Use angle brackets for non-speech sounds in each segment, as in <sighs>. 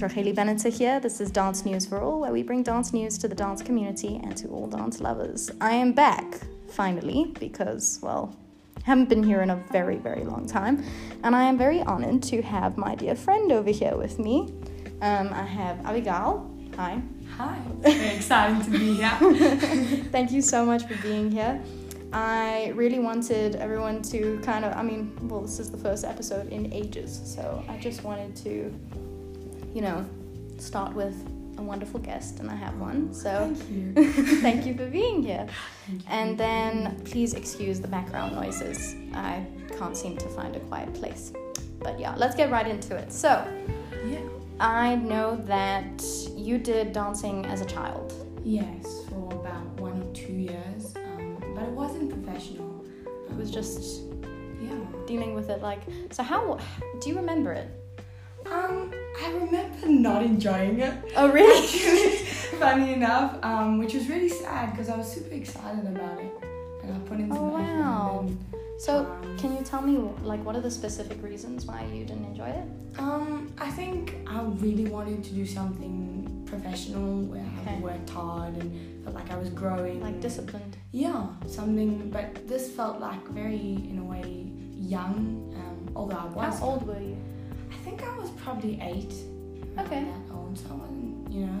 Racheli Benneter here. This is Dance News for All, where we bring dance news to the dance community and to all dance lovers. I am back, finally, because, well, I haven't been here in a very, very long time. And I am very honored to have my dear friend over here with me. Um, I have Abigail. Hi. Hi. Very exciting to be here. <laughs> Thank you so much for being here. I really wanted everyone to kind of, I mean, well, this is the first episode in ages, so I just wanted to, you know, start with a wonderful guest, and I have one. So Thank you. <laughs> thank you for being here. And then please excuse the background noises. I can't seem to find a quiet place. But yeah, let's get right into it. So, yeah. I know that you did dancing as a child. Yes, for about one or two years, um, but it wasn't professional. It was just Yeah. dealing with it like so how do you remember it Um, I remember not enjoying it. oh really Actually, <laughs> funny enough, um, which was really sad because I was super excited about it, and I put in some Oh, wow. and so um, can you tell me like what are the specific reasons why you didn't enjoy it Um, I think I really wanted to do something professional where Okay. I worked hard and felt like I was growing. like disciplined Yeah, something, but this felt like very, in a way, young. Um, although I was. how old were you I think I was probably eight. Okay. That old, so I wasn't, you know.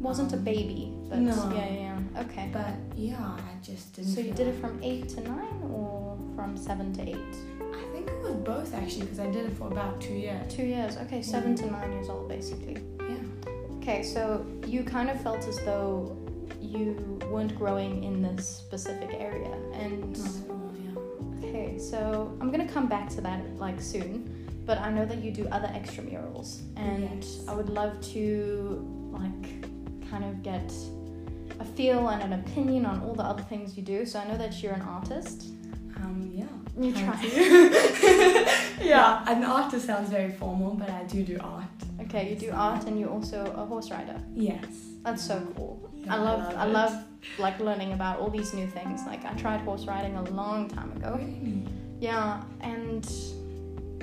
wasn't a Um, baby but no. yeah yeah yeah okay But yeah, I just didn't. so you did it from 8 to 9 or from 7 to 8 I think it was both actually because I did it for about two years. two years okay 7 to 9 years old basically Yeah. okay so you kind of felt as though you weren't growing in this specific area and Not at all, yeah. Okay, so I'm gonna come back to that like soon, but I know that you do other extramurals, and Yes. I would love to like kind of get a feel and an opinion on all the other things you do. So I know that you're an artist. Um, yeah. You try. <laughs> yeah, an artist sounds very formal, but I do do art. Okay, you do art, and you're also a horse rider. Yes. That's so cool. Yeah, I love, I it. love like learning about all these new things. Like I tried horse riding a long time ago. Really? Yeah, and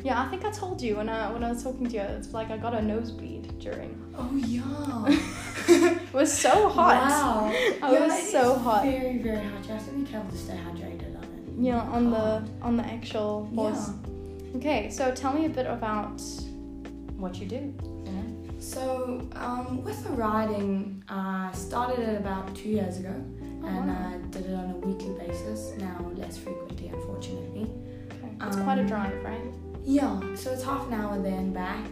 yeah, I think I told you when I when I was talking to you, it's like I got a nosebleed during. Oh yeah. <laughs> It was so hot. Wow. I Yeah, was so hot. Very, very hot. You have to be careful to stay hydrated on it. Yeah, on the on the actual horse. Okay, so tell me a bit about what you do. Know? So, um, with the riding, I started it about two years ago, Oh, and wow. I did it on a weekly basis. Now, less frequently, unfortunately. Okay. It's quite a Um, drive, right? Yeah, so it's half an hour there and back,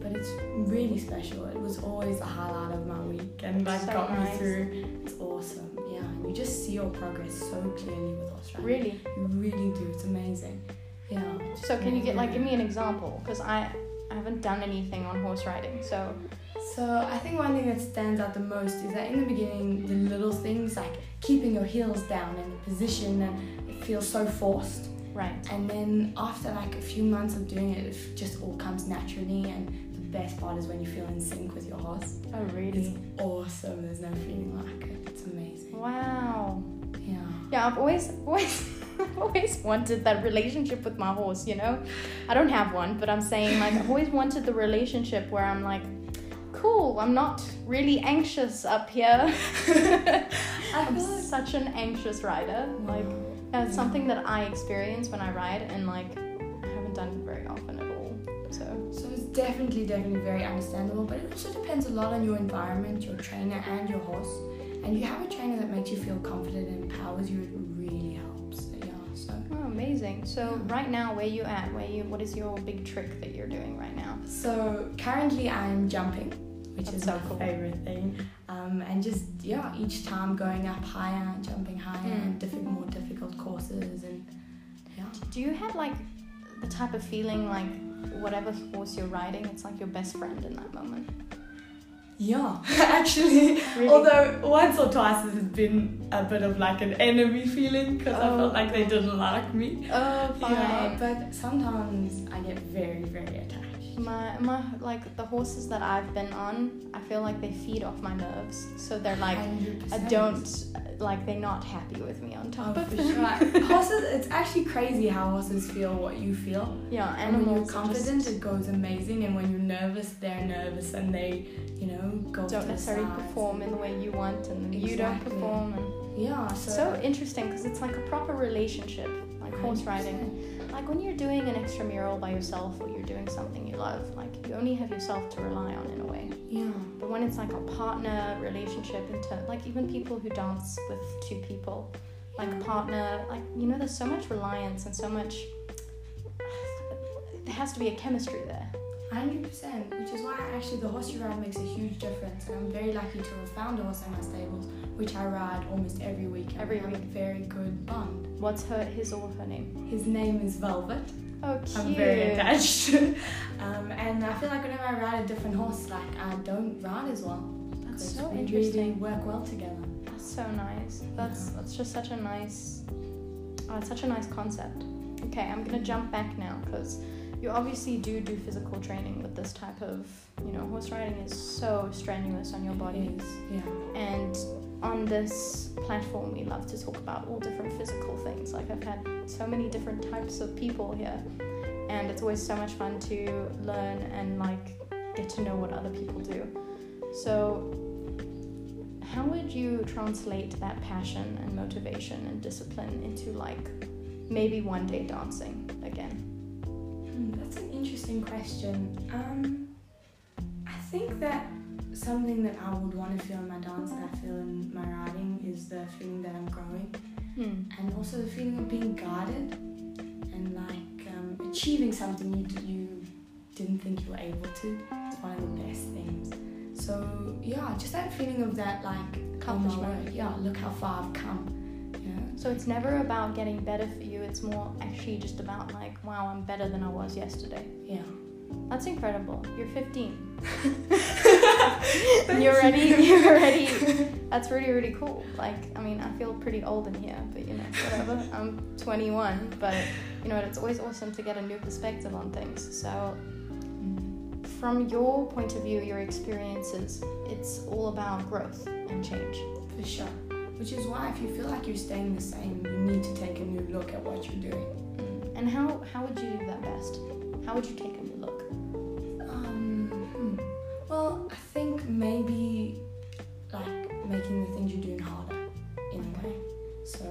but it's really special. It was always the highlight of my week, and that So got nice. me through. It's awesome. Yeah, and you just see your progress so clearly with horse riding. Really. You really do. It's amazing. Yeah. So can you get like give me an example? Because I I haven't done anything on horse riding, so So I think one thing that stands out the most is that in the beginning, the little things like keeping your heels down in the position and it feels so forced. Right. And then after like a few months of doing it, it just all comes naturally. And the best part is when you feel in sync with your horse. Oh It's really? awesome. There's no feeling like it. It's amazing. Wow. Yeah. Yeah, I've always <laughs> always always wanted that relationship with my horse, you know? I don't have one, but I'm saying like I've always wanted the relationship where I'm like, cool, I'm not really anxious up here. <laughs> <laughs> I'm such an anxious rider. Like That's something that I experience when I ride and like I haven't done it very often at all. So So it's definitely, definitely very understandable, but it also depends a lot on your environment, your trainer, and your horse. And you have a trainer that makes you feel confident and empowers you, it really helps. Yeah, so. oh, amazing. So right now where you at? Where you what is your big trick that you're doing right now? So currently I'm jumping, which That's is so my cool. favorite thing. Um, and just, yeah, each time going up higher, jumping higher, Mm. and diffi- more difficult courses. And yeah. Do you have like the type of feeling like whatever horse you're riding, it's like your best friend in that moment? Yeah, <laughs> actually. Really? Although once or twice it's been a bit of like an enemy feeling because I Oh, felt like they didn't like me. Oh, fine. Yeah, but sometimes I get very, very attached. My my like the horses that I've been on, I feel like they feed off my nerves. So they're like I 100%. don't like they're not happy with me on top Oh, of for them. sure. <laughs> horses, it's actually crazy how horses feel what you feel. Yeah, And when you're confident, it goes amazing. And when you're nervous, they're nervous and they, you know, go don't necessarily perform in the way you want, and then you don't perform. And Yeah, so, so interesting because it's like a proper relationship, like horse riding. Like when you're doing an extramural by yourself or you're doing something you love, like you only have yourself to rely on in a way. Yeah. But when it's like a partner relationship, into like even people who dance with two people, like partner, like you know, there's so much reliance and so much. There has to be a chemistry there. Hundred percent, which is why actually the horse you ride makes a huge difference, and I'm very lucky to have found a horse in my stables, which I ride almost every week. Every week. a very good bond. What's her, his or her name? His name is Velvet. Oh, cute. I'm very attached, <laughs> um, and I feel like whenever I ride a different horse, like I don't ride as well. That's so we interesting. Really work well together. That's so nice. That's that's just such a nice, oh, it's such a nice concept. Okay, I'm gonna jump back now because you obviously do do physical training with this type of, you know, horse riding is so strenuous on your body. Yeah. And on this platform, we love to talk about all different physical things. Like I've had so many different types of people here, and it's always so much fun to learn and like get to know what other people do. So, how would you translate that passion and motivation and discipline into like maybe one day dancing again? Hmm, that's an interesting question. Um, I think that something that I would want to feel in my dance that I feel in my writing is the feeling that I'm growing, Hmm. and also the feeling of being guarded and like um, achieving something you d- you didn't think you were able to. It's one of the best things. So yeah, just that feeling of that like Accomplishment. Yeah, look how far I've come. Know. So it's never about getting better for you. It's more actually just about like, wow, I'm better than I was yesterday. Yeah. That's incredible. You're 15. <laughs> <laughs> <laughs> you're ready. you're ready. <laughs> That's really, really cool. Like, I mean, I feel pretty old in here, but you know, whatever. <laughs> I'm 21, but you know, it's always awesome to get a new perspective on things. So, from your point of view, your experiences, it's all about growth and change. For sure. Which is why if you feel like you're staying the same, you need to take a new look at what you're doing. Mm. And how how would you do that best? How would you take a new look? Um, hmm. Well, I think maybe like making the things you're doing harder in a way. So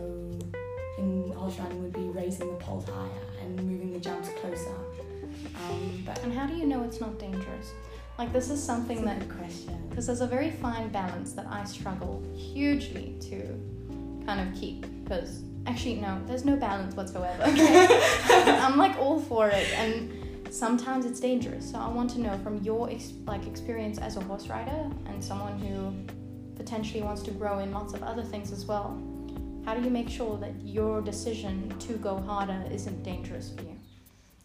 in riding would be raising the poles higher and moving the jumps closer. Um, but And how do you know it's not dangerous? Like this is something that good question. because there's a very fine balance that I struggle hugely to kind of keep because actually no there's no balance whatsoever <laughs> <laughs> okay I'm like all for it and sometimes it's dangerous so I want to know from your ex- like experience as a horse rider and someone who potentially wants to grow in lots of other things as well how do you make sure that your decision to go harder isn't dangerous for you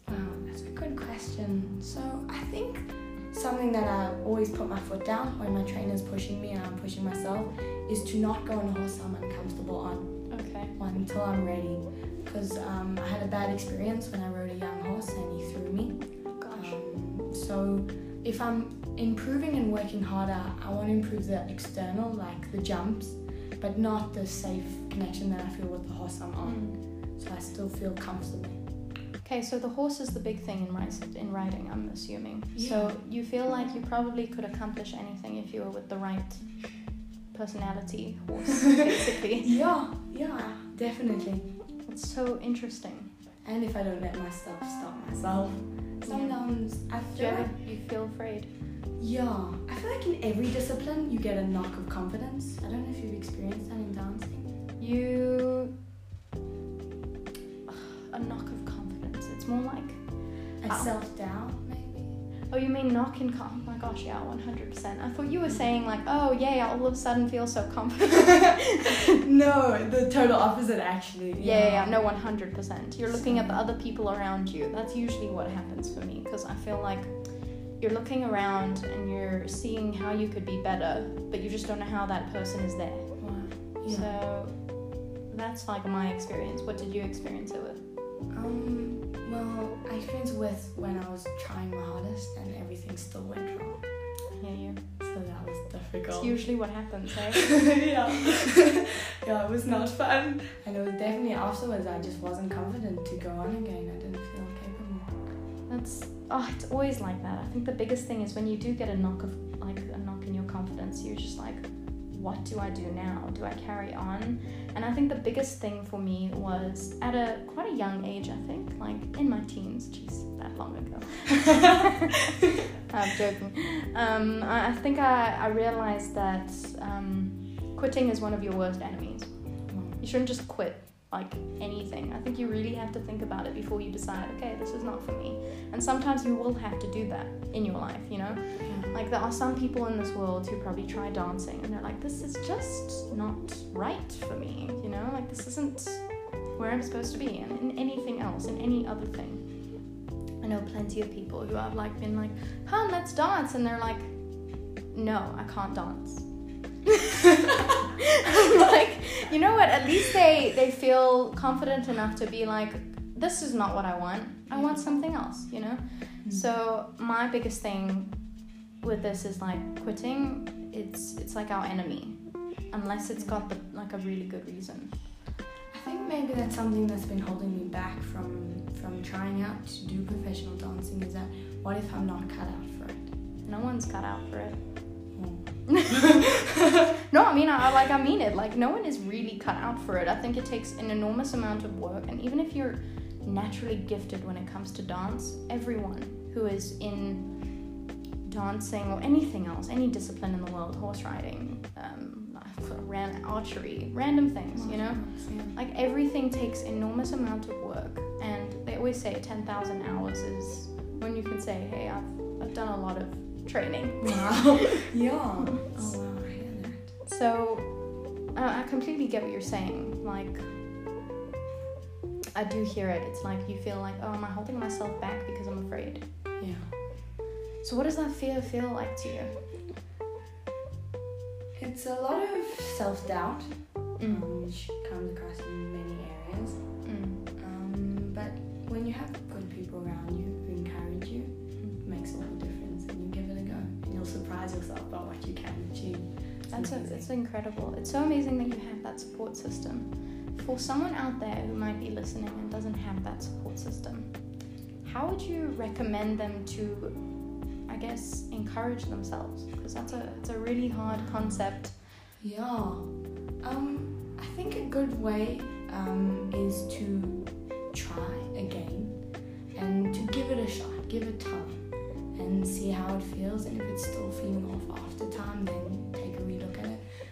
Wow, that's a good question. So I think something that I always put my foot down when my trainer's pushing me and I'm pushing myself is to not go on a horse I'm uncomfortable on. okay until I'm ready. Because um, I had a bad experience when I rode a young horse and threw me. gosh Um, so if I'm improving and working harder, I want to improve the external, like the jumps, but not the safe connection that I feel with the horse I'm on. Mm. So I still feel comfortable. Okay, so the horse is the big thing in in riding, I'm assuming. Yeah. So you feel like you probably could accomplish anything if you were with the right personality horse, <laughs> basically. Yeah, yeah, definitely. It's so interesting. And if I don't let myself stop myself, sometimes I you feel ever like you feel afraid? Yeah, I feel like in every discipline you get a knock of confidence. I don't know if you've experienced that in dancing. You <sighs> a knock of confidence. It's more like A Ah. self doubt. Oh, you mean knock in calm? Oh my gosh, yeah, one hundred percent. I thought you were saying like, oh yeah, all of a sudden feel so confident. <laughs> no, the total opposite actually. Yeah, yeah, yeah, no, 100%. You're looking at the other people around you. That's usually what happens for me because I feel like you're looking around and you're seeing how you could be better, but you just don't know how that person is there. Wow. Yeah. So that's like my experience. What did you experience it with? Um. Well, I feel experience with when I was trying my hardest and everything still went wrong. Yeah, you. So that was difficult. It's usually what happens, eh? <laughs> yeah. <laughs> yeah, it was not fun. And it was definitely afterwards I just wasn't confident to go on again. I didn't feel capable. That's oh, it's always like that. I think the biggest thing is when you do get a knock of like a knock in your confidence, you're just like, what do I do now? Do I carry on? And I think the biggest thing for me was at a quite a young age. I think like in my teens. Jeez, that long ago. <laughs> I'm joking. Um, I, I think I, I realized that um, quitting is one of your worst enemies. You shouldn't just quit like anything. I think you really have to think about it before you decide, okay, this is not for me. And sometimes you will have to do that in your life, you know? Like there are some people in this world who probably try dancing and they're like, this is just not right for me, you know? Like this isn't where I'm supposed to be and in anything else, in any other thing. I know plenty of people who have like been like, come, let's dance, and they're like, no, I can't dance. I'm like, you know what? At least they they feel confident enough to be like, this is not what I want. I want something else, you know. Mm-hmm. So my biggest thing with this is like quitting. It's it's like our enemy, unless it's got the, like a really good reason. I think maybe that's something that's been holding me back from from trying out to do professional dancing is that what if I'm not cut out for it? No one's cut out for it. Hmm. <laughs> <laughs> No, I mean, I, like I mean it. Like no one is really cut out for it. I think it takes an enormous amount of work, and even if you're naturally gifted when it comes to dance, everyone who is in dancing or anything else, any discipline in the world, horse riding, um, ran archery, random things, you know, like everything takes enormous amount of work, and they always say ten thousand hours is when you can say, hey, I've I've done a lot of training. Wow. <laughs> yeah. Oh wow, I hear that. So uh, I completely get what you're saying. Like, I do hear it. It's like you feel like, oh, am I holding myself back because I'm afraid? Yeah. So what does that fear feel like to you? It's a lot of self doubt, Mm. um, which comes across in many areas. Mm. Um, but when you have good people around you who encourage you, it makes all the difference, and you give it a go, and you'll surprise yourself by what you can achieve. That's a, it's incredible. It's so amazing that you have that support system. For someone out there who might be listening and doesn't have that support system, how would you recommend them to, I guess, encourage themselves? Because that's a it's a really hard concept. Yeah. Um, I think a good way um, is to try again and to give it a shot, give it time, and see how it feels. And if it's still feeling off after time, then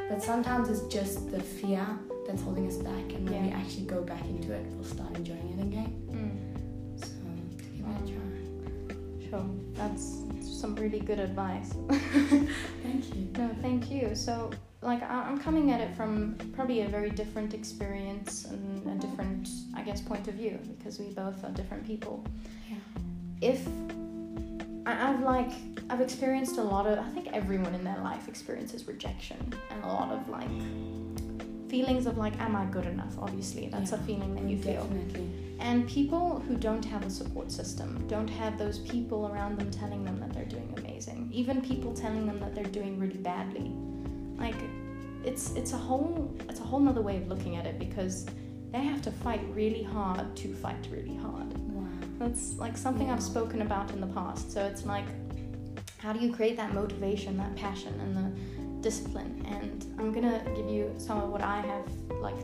But sometimes it's just the fear that's holding us back, and when we actually go back into it, we'll start enjoying it again. Mm. So give it a try. Sure, that's some really good advice. <laughs> Thank you. No, thank you. So, like, I- I'm coming at it from probably a very different experience and a different, I guess, point of view because we both are different people. Yeah. If I've like, I've experienced a lot of, I think everyone in their life experiences rejection and a lot of like feelings of like, am I good enough? Obviously, that's a feeling that you feel. Definitely. And people who don't have a support system don't have those people around them telling them that they're doing amazing. Even people telling them that they're doing really badly. Like it's it's a whole it's a whole nother way of looking at it because they have to fight really hard to fight really hard. That's like something I've spoken about in the past. So it's like how do you create that motivation, that passion and the discipline? And I'm gonna give you some of what I have like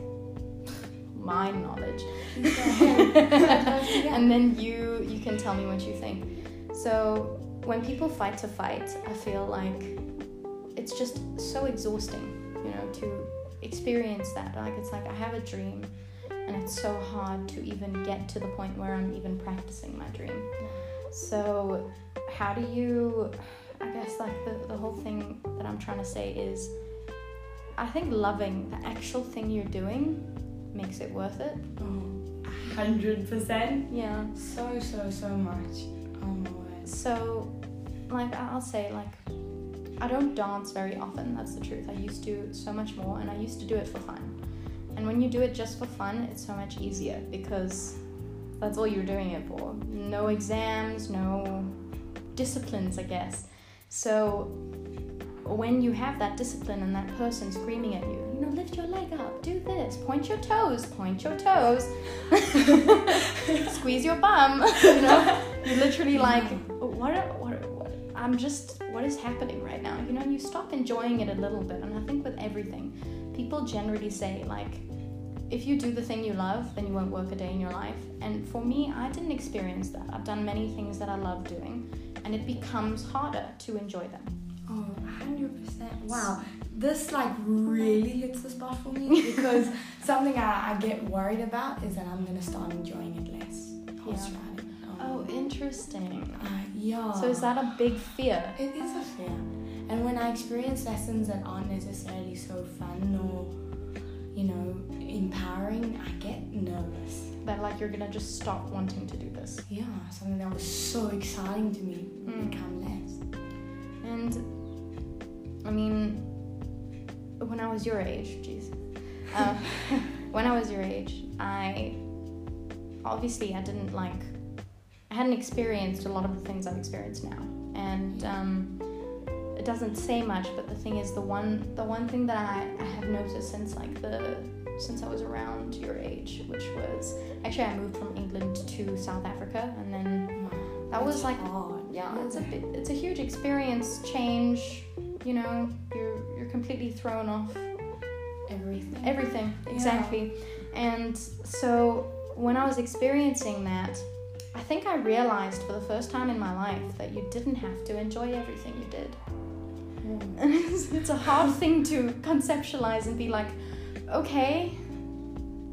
<laughs> my knowledge Please go ahead. I'd love <laughs> to hear. and then you you can tell me what you think so when people fight to fight i feel like it's just so exhausting you know to experience that like it's like i have a dream and it's so hard to even get to the point where i'm even practicing my dream so how do you i guess like the, the whole thing that i'm trying to say is i think loving the actual thing you're doing makes it worth it Oh, hundred percent. yeah So so so much. Oh my word. So, like, I'll say, like, I don't dance very often, that's the truth. I used to so much more, and I used to do it for fun. And when you do it just for fun, it's so much easier because that's all you're doing it for. No exams, no disciplines, I guess. So when you have that discipline and that person screaming at you, you know, lift your leg up, do this, point your toes, point your toes, <laughs> squeeze your bum, <laughs> you know, you're literally like, what, what, what, I'm just, what is happening right now? You know, you stop enjoying it a little bit. And I think with everything, people generally say, like, if you do the thing you love, then you won't work a day in your life. And for me, I didn't experience that. I've done many things that I love doing, and it becomes harder to enjoy them. Oh, 100%. Wow. This like really hits the spot for me because <laughs> something I, I get worried about is that I'm going to start enjoying it less. Yeah. riding. Oh, interesting. Uh, yeah. So is that a big fear? It is a fear. And when I experience lessons that aren't necessarily so fun or, you know, empowering, I get nervous. That like you're gonna just stop wanting to do this? Yeah, something that was so exciting to me Mm. become less. And I mean, when I was your age, jeez, uh, <laughs> when I was your age, I obviously I didn't like, I hadn't experienced a lot of the things I've experienced now, and um, it doesn't say much. But the thing is, the one the one thing that I, I have noticed since like the since I was around your age, which was actually I moved from England to South Africa, and then that was like hard. yeah, it's a bit, it's a huge experience change. You know, you're you're completely thrown off everything. everything Yeah. exactly. And so when I was experiencing that, I think I realized for the first time in my life that you didn't have to enjoy everything you did. Mm. And it's, it's a hard thing to conceptualize and be like, okay,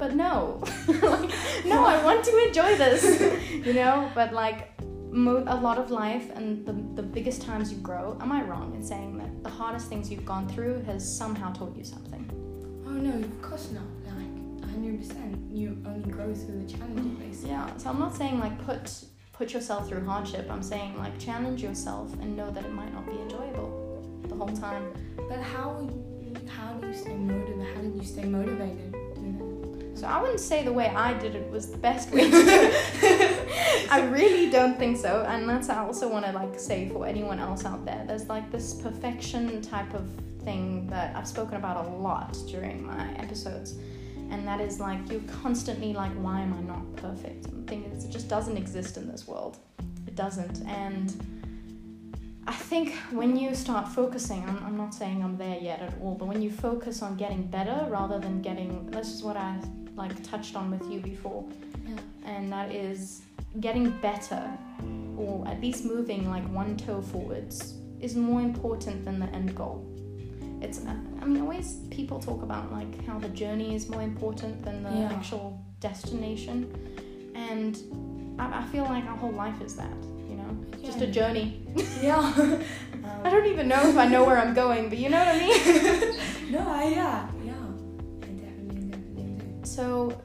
but no, <laughs> like, no, I want to enjoy this, <laughs> you know. But like mo- a lot of life and the the biggest times you grow, am I wrong in saying that the hardest things you've gone through has somehow taught you something? Oh no, of course not. Like hundred percent. You only grow through the challenges, basically. Yeah. So I'm not saying like put put yourself through hardship. I'm saying like challenge yourself and know that it might not be enjoyable whole time. But how how do you stay motivated? How did you stay motivated So I wouldn't say the way I did it was the best way to do it. <laughs> I really don't think so, and that's I also want to like say for anyone else out there. There's like this perfection type of thing that I've spoken about a lot during my episodes, and that is like you're constantly like, why am I not perfect? And the thing is, it just doesn't exist in this world. It doesn't, and I think when you start focusing, I'm, I'm not saying I'm there yet at all, but when you focus on getting better rather than getting, this is what I like touched on with you before, Yeah. and that is getting better or at least moving like one toe forwards is more important than the end goal. It's, I mean, always people talk about like how the journey is more important than the Yeah. actual destination, and I, I feel like our whole life is that, just a mm. journey. <laughs> Yeah. Um, I don't even know if I know where I'm going, but you know what I mean? <laughs> no, I yeah, yeah. I definitely, definitely do. So,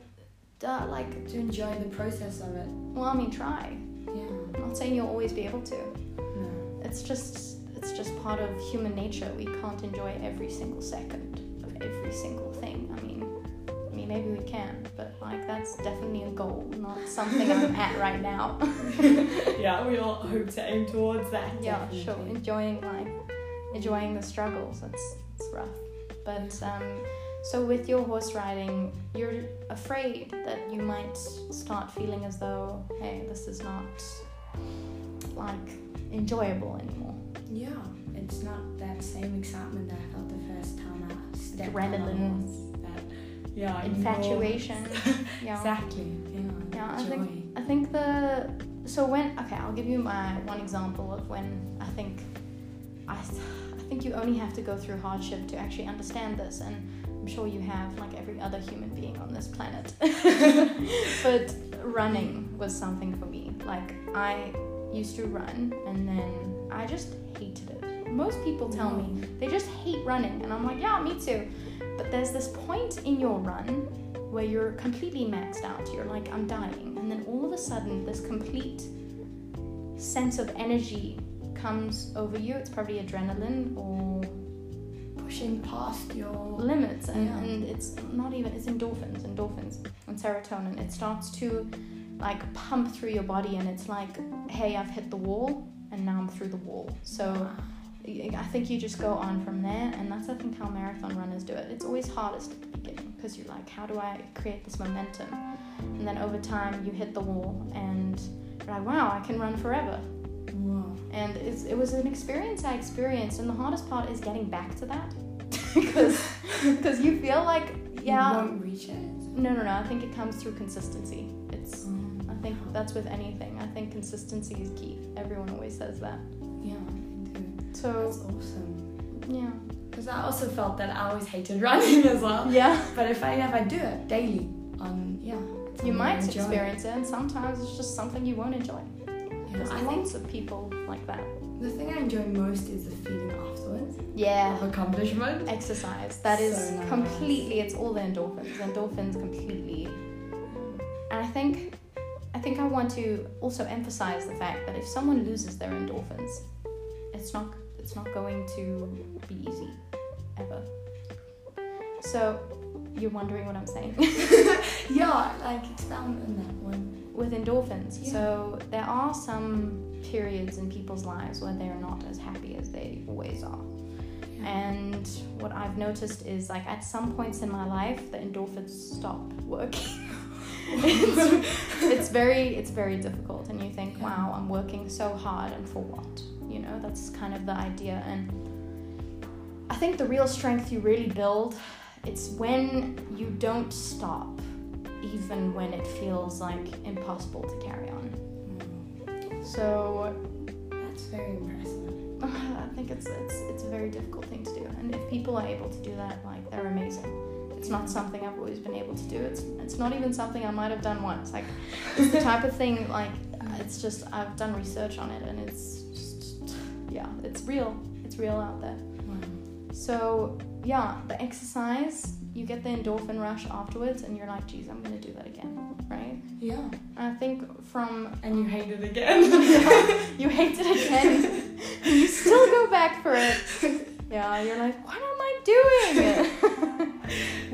duh, like, To enjoy the process of it. well, I mean, try. Yeah. I'm not saying you'll always be able to. No. It's just, it's just part of human nature. We can't enjoy every single second of every single thing. I mean, I mean, maybe we can, but like, that's definitely a goal, not something I'm <laughs> at right now. <laughs> yeah, we all <laughs> hope to aim towards that. yeah, definitely. sure. Enjoying life, enjoying the struggles. It's it's rough, but um, so with your horse riding, you're afraid that you might start feeling as though, hey, this is not like enjoyable anymore. Yeah, it's not that same excitement that I felt the first time I stepped on a Adrenaline. horse. Yeah, Infatuation. <laughs> yeah. Exactly. Yeah. Yeah, I joy. think I think the so when okay, I'll give you my one example of when I think I I think you only have to go through hardship to actually understand this, and I'm sure you have like every other human being on this planet. <laughs> but running was something for me. Like I used to run, and then I just hated it. Most people tell me they just hate running, and I'm like, yeah, me too. But there's this point in your run where you're completely maxed out. You're like, I'm dying. And then all of a sudden, this complete sense of energy comes over you. It's probably adrenaline or pushing past your limits. And, Yeah. and it's not even, it's endorphins, endorphins and serotonin. It starts to like pump through your body, and it's like, hey, I've hit the wall, and now I'm through the wall. So I think you just go on from there, and that's I think how marathon runners do it. It's always hardest at the beginning because you're like, how do I create this momentum? And then over time, you hit the wall, and you're like, wow, I can run forever. Wow. And it's, it was an experience I experienced, and the hardest part is getting back to that <laughs> because because <laughs> you feel like yeah, You won't reach it. no no no I think it comes through consistency. It's Um, I think that's with anything. I think consistency is key. Everyone always says that. yeah. So That's awesome. yeah Because I also felt that I always hated <laughs> running as well. yeah But if I if I do it daily, on yeah, you might experience it, and sometimes it's just something you won't enjoy. Yeah, There's I think lots of people like that. the thing I enjoy most is the feeling afterwards Yeah. of accomplishment. exercise. That is So nice. completely. It's all the endorphins. Endorphins completely. And I think, I think I want to also emphasize the fact that if someone loses their endorphins, it's not. It's not going to be easy, ever. So, you're wondering what I'm saying <laughs> Yeah, like expound on that one. with endorphins. Yeah. So there are some periods in people's lives where they're not as happy as they always are. And what I've noticed is like at some points in my life, the endorphins stop working. <laughs> it's, it's very it's very difficult, and you think, wow, I'm working so hard, and for what? You know, that's kind of the idea. And I think the real strength you really build, it's when you don't stop, even when it feels like impossible to carry on. So That's very impressive. <laughs> I think it's it's it's a very difficult thing to do, and if people are able to do that, like they're amazing. It's not something I've always been able to do. It's it's not even something I might have done once. Like it's the type of thing like <laughs> mm. it's just I've done research on it, and it's just yeah, it's real. It's real out there. Wow. So yeah, the exercise, you get the endorphin rush afterwards, and you're like, geez, I'm gonna do that again, right? Yeah. And I think from And you hate it again. <laughs> <laughs> you hate it again, <laughs> you still go back for it. Yeah, you're like, what am I doing?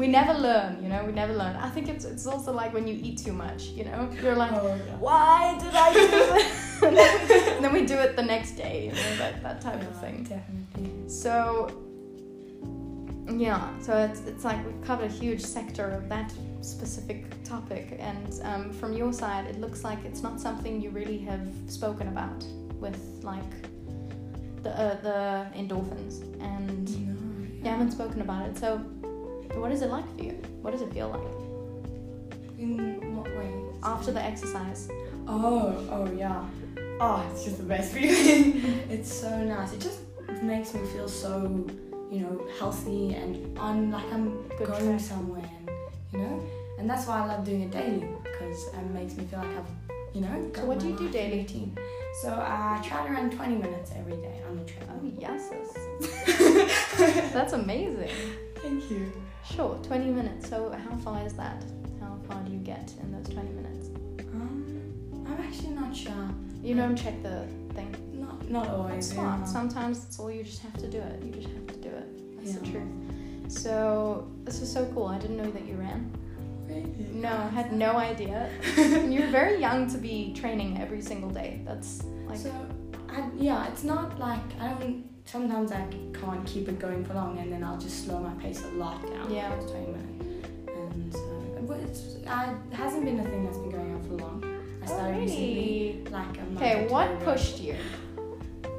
We never learn, you know. We never learn. I think it's it's also like when you eat too much, you know. You're like, oh, yeah. why did I do <laughs> this? and, then we, and then we do it the next day, you know, that that type of thing. Definitely. So yeah, so it's it's like we've covered a huge sector of that specific topic, and um, from your side, it looks like it's not something you really have spoken about with like the uh, the endorphins, and No. you haven't spoken about it. So, what is it like for you? What does it feel like In what way? after the exercise? Oh, oh yeah. Oh, it's just the best <laughs> feeling. it's so nice. It just makes me feel so, you know, healthy and on like I'm Good going track. somewhere, and, you know. And that's why I love doing it daily because it makes me feel like I've, you know. So what do you do daily? routine. So I try to run 20 minutes every day on the Oh <laughs> treadmill. yes, <laughs> that's amazing. Thank you. Sure, twenty minutes. So how far is that? How far do you get in those twenty minutes? Um, I'm actually not sure. You don't check the thing. Not not always. It's smart. yeah. Sometimes it's all you just have to do it. You just have to do it. That's the truth. So this is so cool. I didn't know that you ran. Really? No, I had no idea. <laughs> You're very young to be training every single day. That's like so, I, yeah, it's not like I don't. Sometimes I can't keep it going for long, and then I'll just slow my pace a lot down. Yeah. for twenty minutes. And so, it's I, it hasn't been a thing that's been going on for long. I started recently, like a month Okay, what pushed you?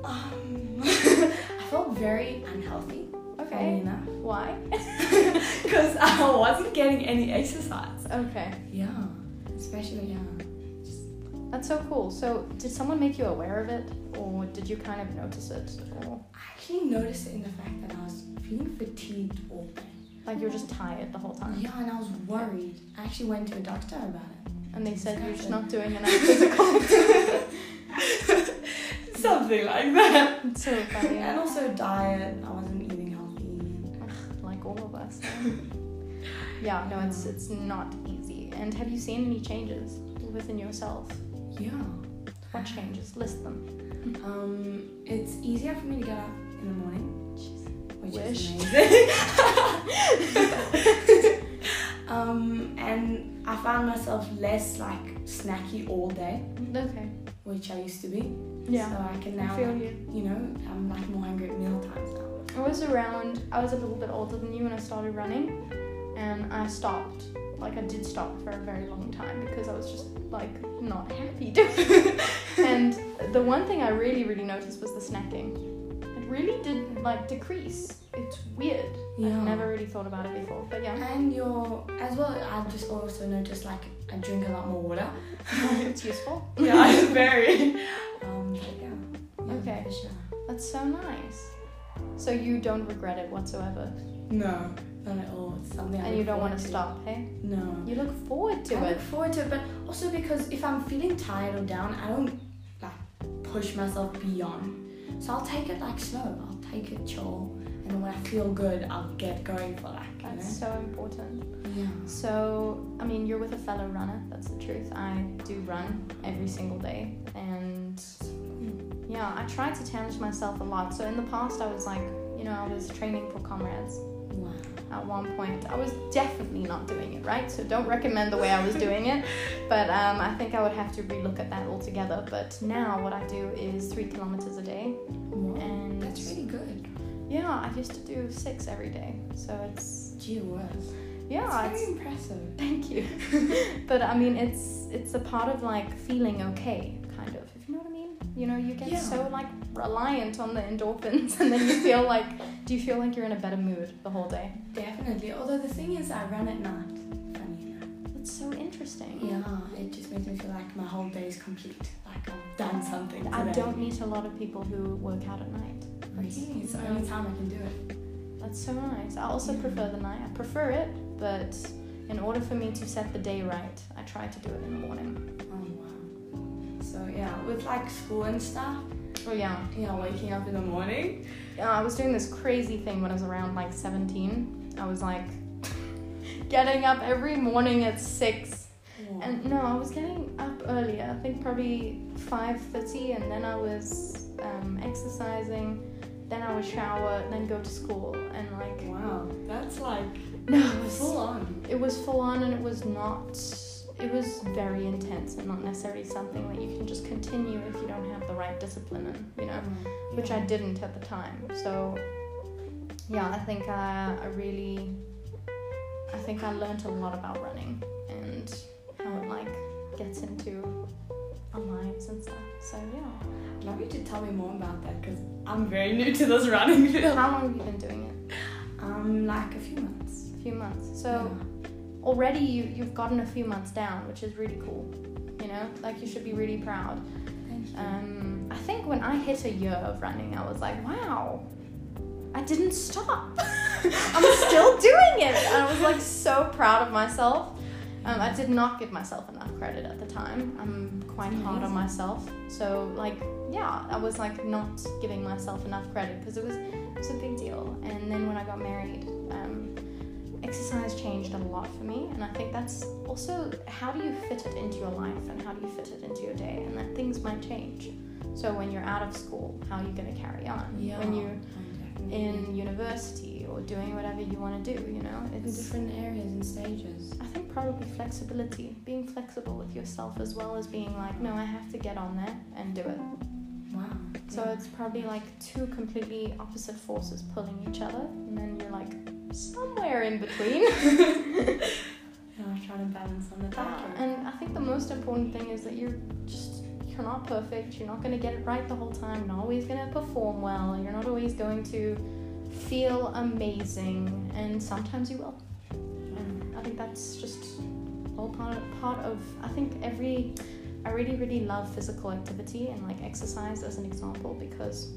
Um, <laughs> I felt very unhealthy. Okay. enough, Why? <laughs> because I wasn't getting any exercise. Okay. Yeah, especially yeah. That's so cool. So did someone make you aware of it? Or did you kind of notice it? Or I actually noticed it in the fact that I was feeling fatigued all day. like you're just tired the whole time? Yeah, and I was worried. I actually went to a doctor about it. And they said you're just not doing enough physical <laughs> Something like that. It's so funny. And also diet. I wasn't eating healthy. like all of us. yeah, no, it's it's not easy. And have you seen any changes within yourself? Yeah. What changes? List them. Um, it's easier for me to get up in the morning, which Wish. is amazing. <laughs> um, and I found myself less like snacky all day, Okay. which I used to be. Yeah. So I can I now, feel like, you. you know, I'm like more hungry at meal times now. I was around, I was a little bit older than you when I started running, and I stopped. Like, I did stop for a very long time because I was just, like, not happy doing <laughs> it. and the one thing I really, really noticed was the snacking. It really did, like, decrease. It's weird. Yeah. I've never really thought about it before, but yeah. And your, as well, I've just also noticed like I drink a lot more water. <laughs> it's useful. yeah, it's <laughs> very. Um, but yeah. yeah. Okay. For sure. That's so nice. So you don't regret it whatsoever, No, not at all. It's something I and you don't want to stop, hey? No. You look forward to I it. look forward to it, but also because if I'm feeling tired or down, I don't like push myself beyond. So I'll take it like slow. I'll take it chill, and when I feel good, I'll get going for like you That's so important. Yeah. So, I mean, you're with a fellow runner, that's the truth. I do run every single day, and hmm. yeah, I try to challenge myself a lot. So, in the past, I was like, you know, I was training for comrades Wow. At one point. I was definitely not doing it right, so don't recommend the way I was doing it. <laughs> But um, I think I would have to relook at that altogether. But now, what I do is three kilometers a day, Wow. and That's really good. yeah, I used to do six every day. So it's Gee whiz. yeah, That's it's very impressive. Thank you. <laughs> but I mean, it's it's a part of like feeling okay, kind of. If you know what I mean. You know, you get Yeah. so like reliant on the endorphins, <laughs> and then you feel like, do you feel like you're in a better mood the whole day? Definitely. Although the thing is, I run at night. Funny enough. That's so interesting. Yeah, it just makes me feel like my whole day is complete. Like I've done something. I don't meet a lot of people who work out at night. Really? It's the only time I can do it. That's so nice. I also Yeah. prefer the night. I prefer it, but in order for me to set the day right, I try to do it in the morning. Oh wow. So yeah, with like school and stuff, Oh yeah. yeah, waking up in the morning. Yeah, I was doing this crazy thing when I was around like 17. I was like <laughs> getting up every morning at 6. And no, I was getting up earlier. I think probably 5:30 and then I was um, exercising, then I would shower, then go to school and like wow, that's like no, it was full on. it was full on and it was not it was very intense and not necessarily something that you can just continue if you don't have the right discipline and you know which I didn't at the time. So yeah, I think I, I really, I think I learned a lot about running and how it like gets into our lives and stuff. So yeah. I'd love you to tell me more about that because I'm very new to this <laughs> running field. How long have you been doing it? Um, like a few months. A few months. So already you you've gotten a few months down, which is really cool. You know, like you should be really proud. Um, I think when I hit a year of running, I was like, wow, I didn't stop. <laughs> I'm still doing it. And I was like so proud of myself. Um, I did not give myself enough credit at the time. I'm quite hard on myself. So like, yeah, I was like not giving myself enough credit because it was it was a big deal. And then when I got married, um, exercise changed a lot for me. And I think that's also how do you fit it into your life and how do you fit it into your day, and that things might change. So when you're out of school, how are you going to carry on? yeah. When you're in university or doing whatever you want to do, you know, in it's different areas and stages. I think probably flexibility, being flexible with yourself as well as being like, no, I have to get on there and do it. Wow. So yeah. it's probably like two completely opposite forces pulling each other, and then you're like somewhere in between. <laughs> Yeah, I'm trying to balance on the Yeah, back. and I think the most important thing is that you're just you're not perfect. You're not going to get it right the whole time. You're not always going to perform well. You're not always going to feel amazing, and sometimes you will. And I think that's just all part of, part of. I think every. I really really love physical activity and like exercise as an example because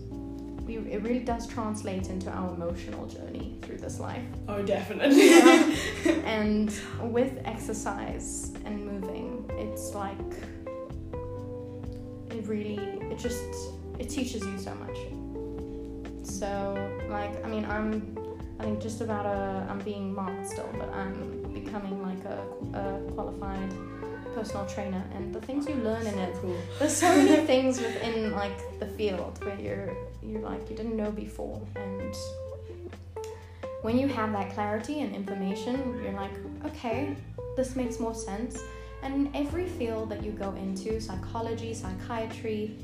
we it really does translate into our emotional journey through this life. Oh, definitely. <laughs> and with exercise and moving it's like it really it just it teaches you so much so like i mean i'm i think just about a i'm being marked still but i'm becoming like a, a qualified personal trainer and the things you learn in it cool. there's so many <laughs> things within like the field where you're you're like you didn't know before and when you have that clarity and information you're like okay this makes more sense And in every field that you go into psychology, psychiatry,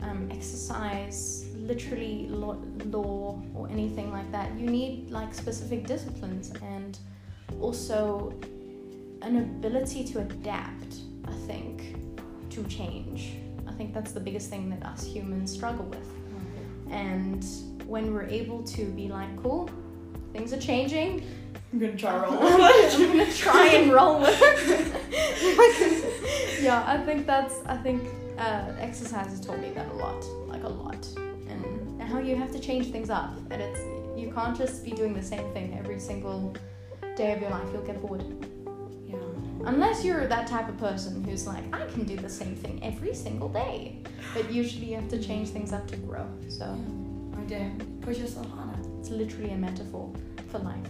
um, exercise, literally law, law, or anything like that you need like specific disciplines and also an ability to adapt, I think, to change. I think that's the biggest thing that us humans struggle with. And when we're able to be like, cool, things are changing. I'm gonna try <laughs> roll. I'm gonna try and roll with it. <laughs> yeah, I think that's. I think uh, exercise has taught me that a lot, like a lot, and, and how you have to change things up, and it's you can't just be doing the same thing every single day of your life. You'll get bored. Yeah. Unless you're that type of person who's like, I can do the same thing every single day. But usually you have to change things up to grow. So I damn. Push yourself harder. it's literally a metaphor for life.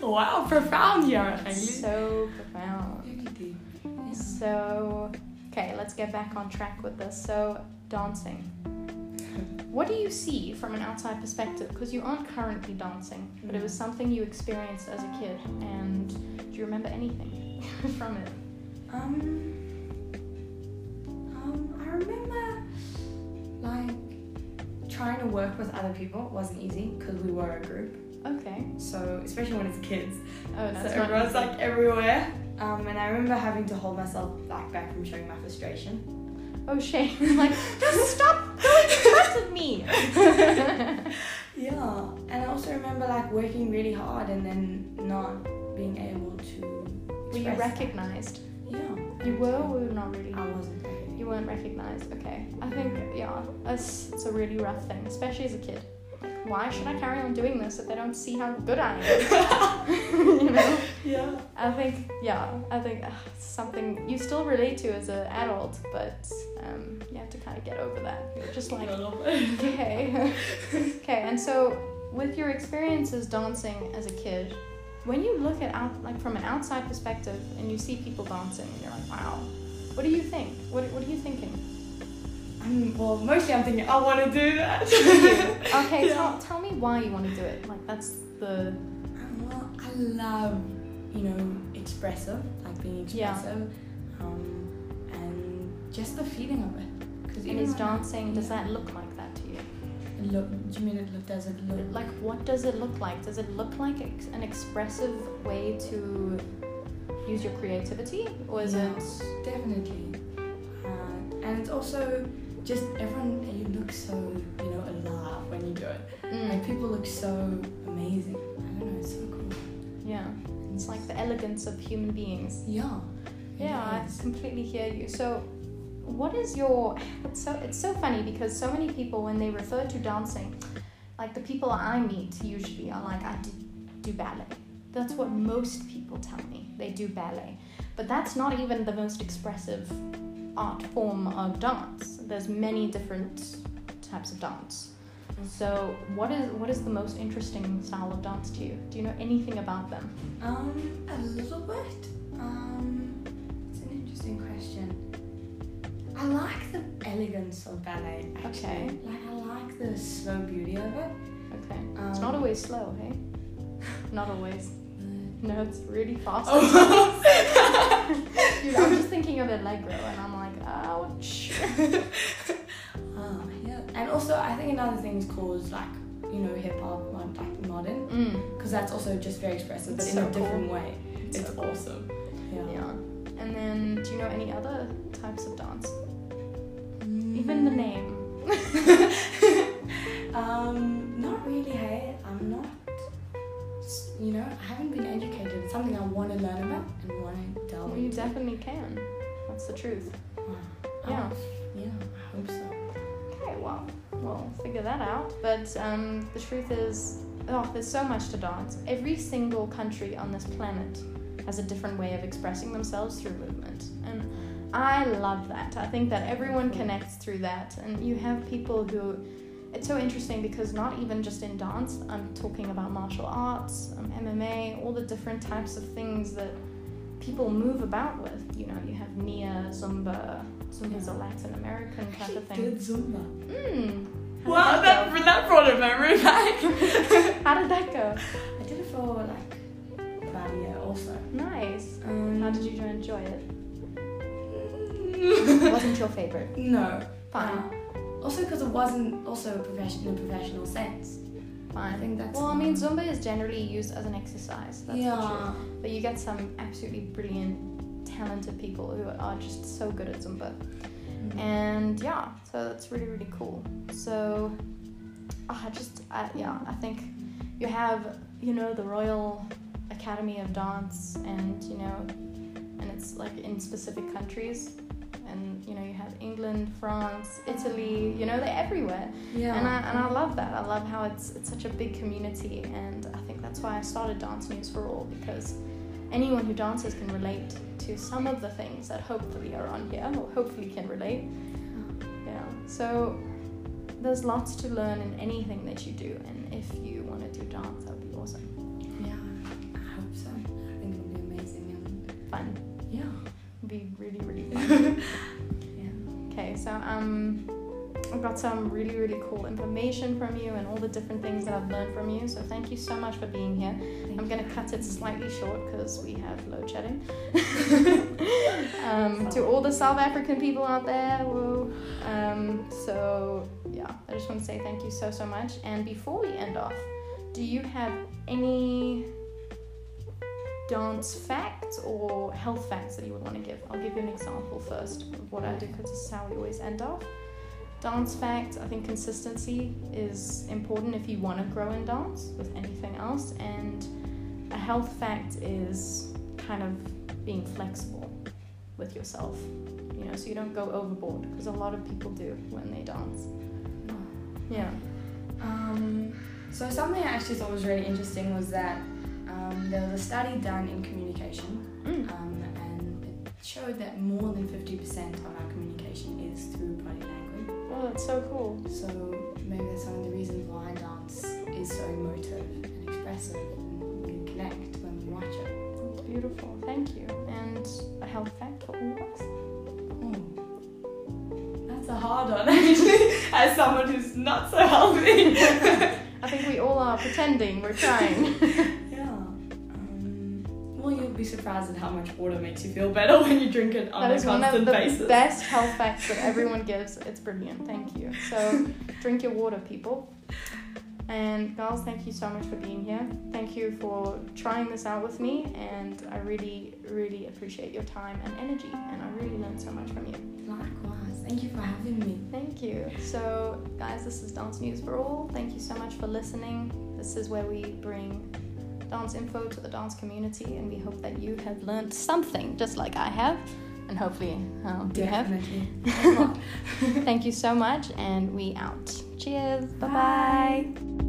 <laughs> wow, profound It's so profound. Yeah. So, okay, let's get back on track with this. So, dancing. What do you see from an outside perspective? Because you aren't currently dancing, but it was something you experienced as a kid. And do you remember anything <laughs> from it? Um, um, I remember like trying to work with other people wasn't easy because we were a group. Okay. So especially when it's kids, Oh, so that's not everyone's easy. like everywhere. Um, and I remember having to hold myself like back from showing my frustration. Oh shame! <laughs> like, just stop me. <laughs> Yeah, and I also remember like working really hard and then not being able to. Were you express that. recognized? Yeah. You were, or not really? I wasn't. You weren't recognized. Okay. I think yeah, it's, it's a really rough thing, especially as a kid. Why should I carry on doing this if they don't see how good I am? <laughs> <laughs> you know. Yeah. I think yeah, I think uh, something you still relate to as an adult, but um, you have to kind of get over that. You're just like okay <laughs> okay and so with your experiences dancing as a kid when you look at out like from an outside perspective and you see people dancing and you're like wow what do you think what, what are you thinking Um, well, mostly I'm thinking I want to do that. <laughs> okay Yeah. tell, tell me why you want to do it like that's the well, I love, you know, expressive, like being Yeah. expressive, um, and just the feeling of it. Because and is dancing does that look like that to you look? Do you mean it look? Does it look like what does it look like does it look like ex- an expressive way to use your creativity or is Yeah. it Definitely. Uh, and it's also just everyone. You look so, you know, alive when you do it. Mm, Like people look so amazing. I don't know. It's so cool. yeah it's like the elegance of human beings Yeah. Yeah, I completely hear you. So, what is your? It's so it's so funny because so many people when they refer to dancing, like the people I meet usually are like I do, do ballet. That's what most people tell me. They do ballet, but that's not even the most expressive art form of dance. There's many different types of dance. So, what is what is the most interesting style of dance to you? Do you know anything about them? Um, a little bit. Um, it's an interesting question. I like the elegance of ballet. Actually. Okay. Like I like the slow beauty of it. Okay, Um, it's not always slow, hey? Not always. <laughs> No, it's really fast. Oh. <laughs> Dude, I'm just thinking of Allegro and I'm ouch. Ah, <laughs> yeah. And also, I think another thing is called like you know hip hop, like modern, Mm, because that's also just very expressive, but It's in so a different way. it's It's so cool. awesome. Yeah. Yeah. And then, do you know any other types of dance? Mm. Even the name. <laughs> um, not really. Hey, I'm not. You know, I haven't been educated. It's something I want to learn about and want to delve Well, you definitely can. That's the truth. Wow. Yeah. Oh, yeah. I hope so. Okay, well, we'll figure that out. But um, the truth is, oh, there's so much to dance. Every single country on this planet has a different way of expressing themselves through movement. And I love that. I think that everyone connects through that. And you have people who. It's so interesting because not even just in dance, I'm talking about martial arts, um, MMA, all the different types of things that people move about with. You know, you have Nia, Zumba. Zumba's a Latin American type of thing. Good Zumba. Mm. How Wow, that, that that brought a memory back. How did that go? I did it for like about a year also. Nice. Um, How did you enjoy it? <laughs> It wasn't your favorite. no. Fine. Uh, also, because it wasn't also a profession in a professional sense. Fine. I think that's. Well, I mean, Zumba is generally used as an exercise. That's yeah. for. But you get some absolutely brilliant, talented people who are just so good at Zumba. Mm. And yeah, so that's really, really cool. So, ah, I just, I, yeah, I think you have, you know, the Royal Academy of Dance, and, you know, and it's like in specific countries. And you know you have England, France, Italy. You know they're everywhere. yeah. And I, and I love that. I love how it's it's such a big community, and I think that's why I started Dance News for All because anyone who dances can relate to some of the things that hopefully are on here, or hopefully can relate. Yeah. So there's lots to learn in anything that you do, and if you want to do dance, that would be awesome, Yeah, I hope so. I think it'll be amazing and fun, yeah. It'd be really really <laughs> fun. Yeah. Okay, so um, I've got some really, really cool information from you and all the different things that I've learned from you. So thank you so much for being here. I'm going to cut it slightly short because we have load shedding. <laughs> <laughs> um, to all the South African people out there, whoa. Um, so yeah, I just want to say thank you so, so much. And before we end off, do you have any dance facts or health facts that you would want to give? I'll give you an example first of what I do because this is how we always end off. Dance fact, I think consistency is important if you want to grow in dance with anything else. And a health fact is kind of being flexible with yourself, you know, so you don't go overboard because a lot of people do when they dance. <sighs> Yeah. Um, so something I actually thought was really interesting was that um, there was a study done in communication, Mm. um, and it showed that more than fifty percent of our communication is through body language. Oh, that's so cool. So maybe that's one of the reasons why dance is so emotive and expressive, and we can connect when we watch it. Beautiful. Thank you. And a health fact for all of us. Oh, that's a hard one <laughs> actually, as someone who's not so healthy. <laughs> I think we all are pretending we're trying. <laughs> surprised at how much water makes you feel better <laughs> when you drink it on that a is one constant of the basis. best health facts that <laughs> everyone gives. It's brilliant. Thank you. So <laughs> drink your water, people. And girls, thank you so much for being here. Thank you for trying this out with me, and I really, really appreciate your time and energy. And I really learned so much from you. Likewise. Thank you for having me. Thank you. So, guys, this is Dance News for All. Thank you so much for listening. This is where we bring dance info to the dance community, and we hope that you have learned something, just like I have, and hopefully um, you have. Definitely. A <laughs> lot. Thank you so much, and we out. Cheers. Bye. bye.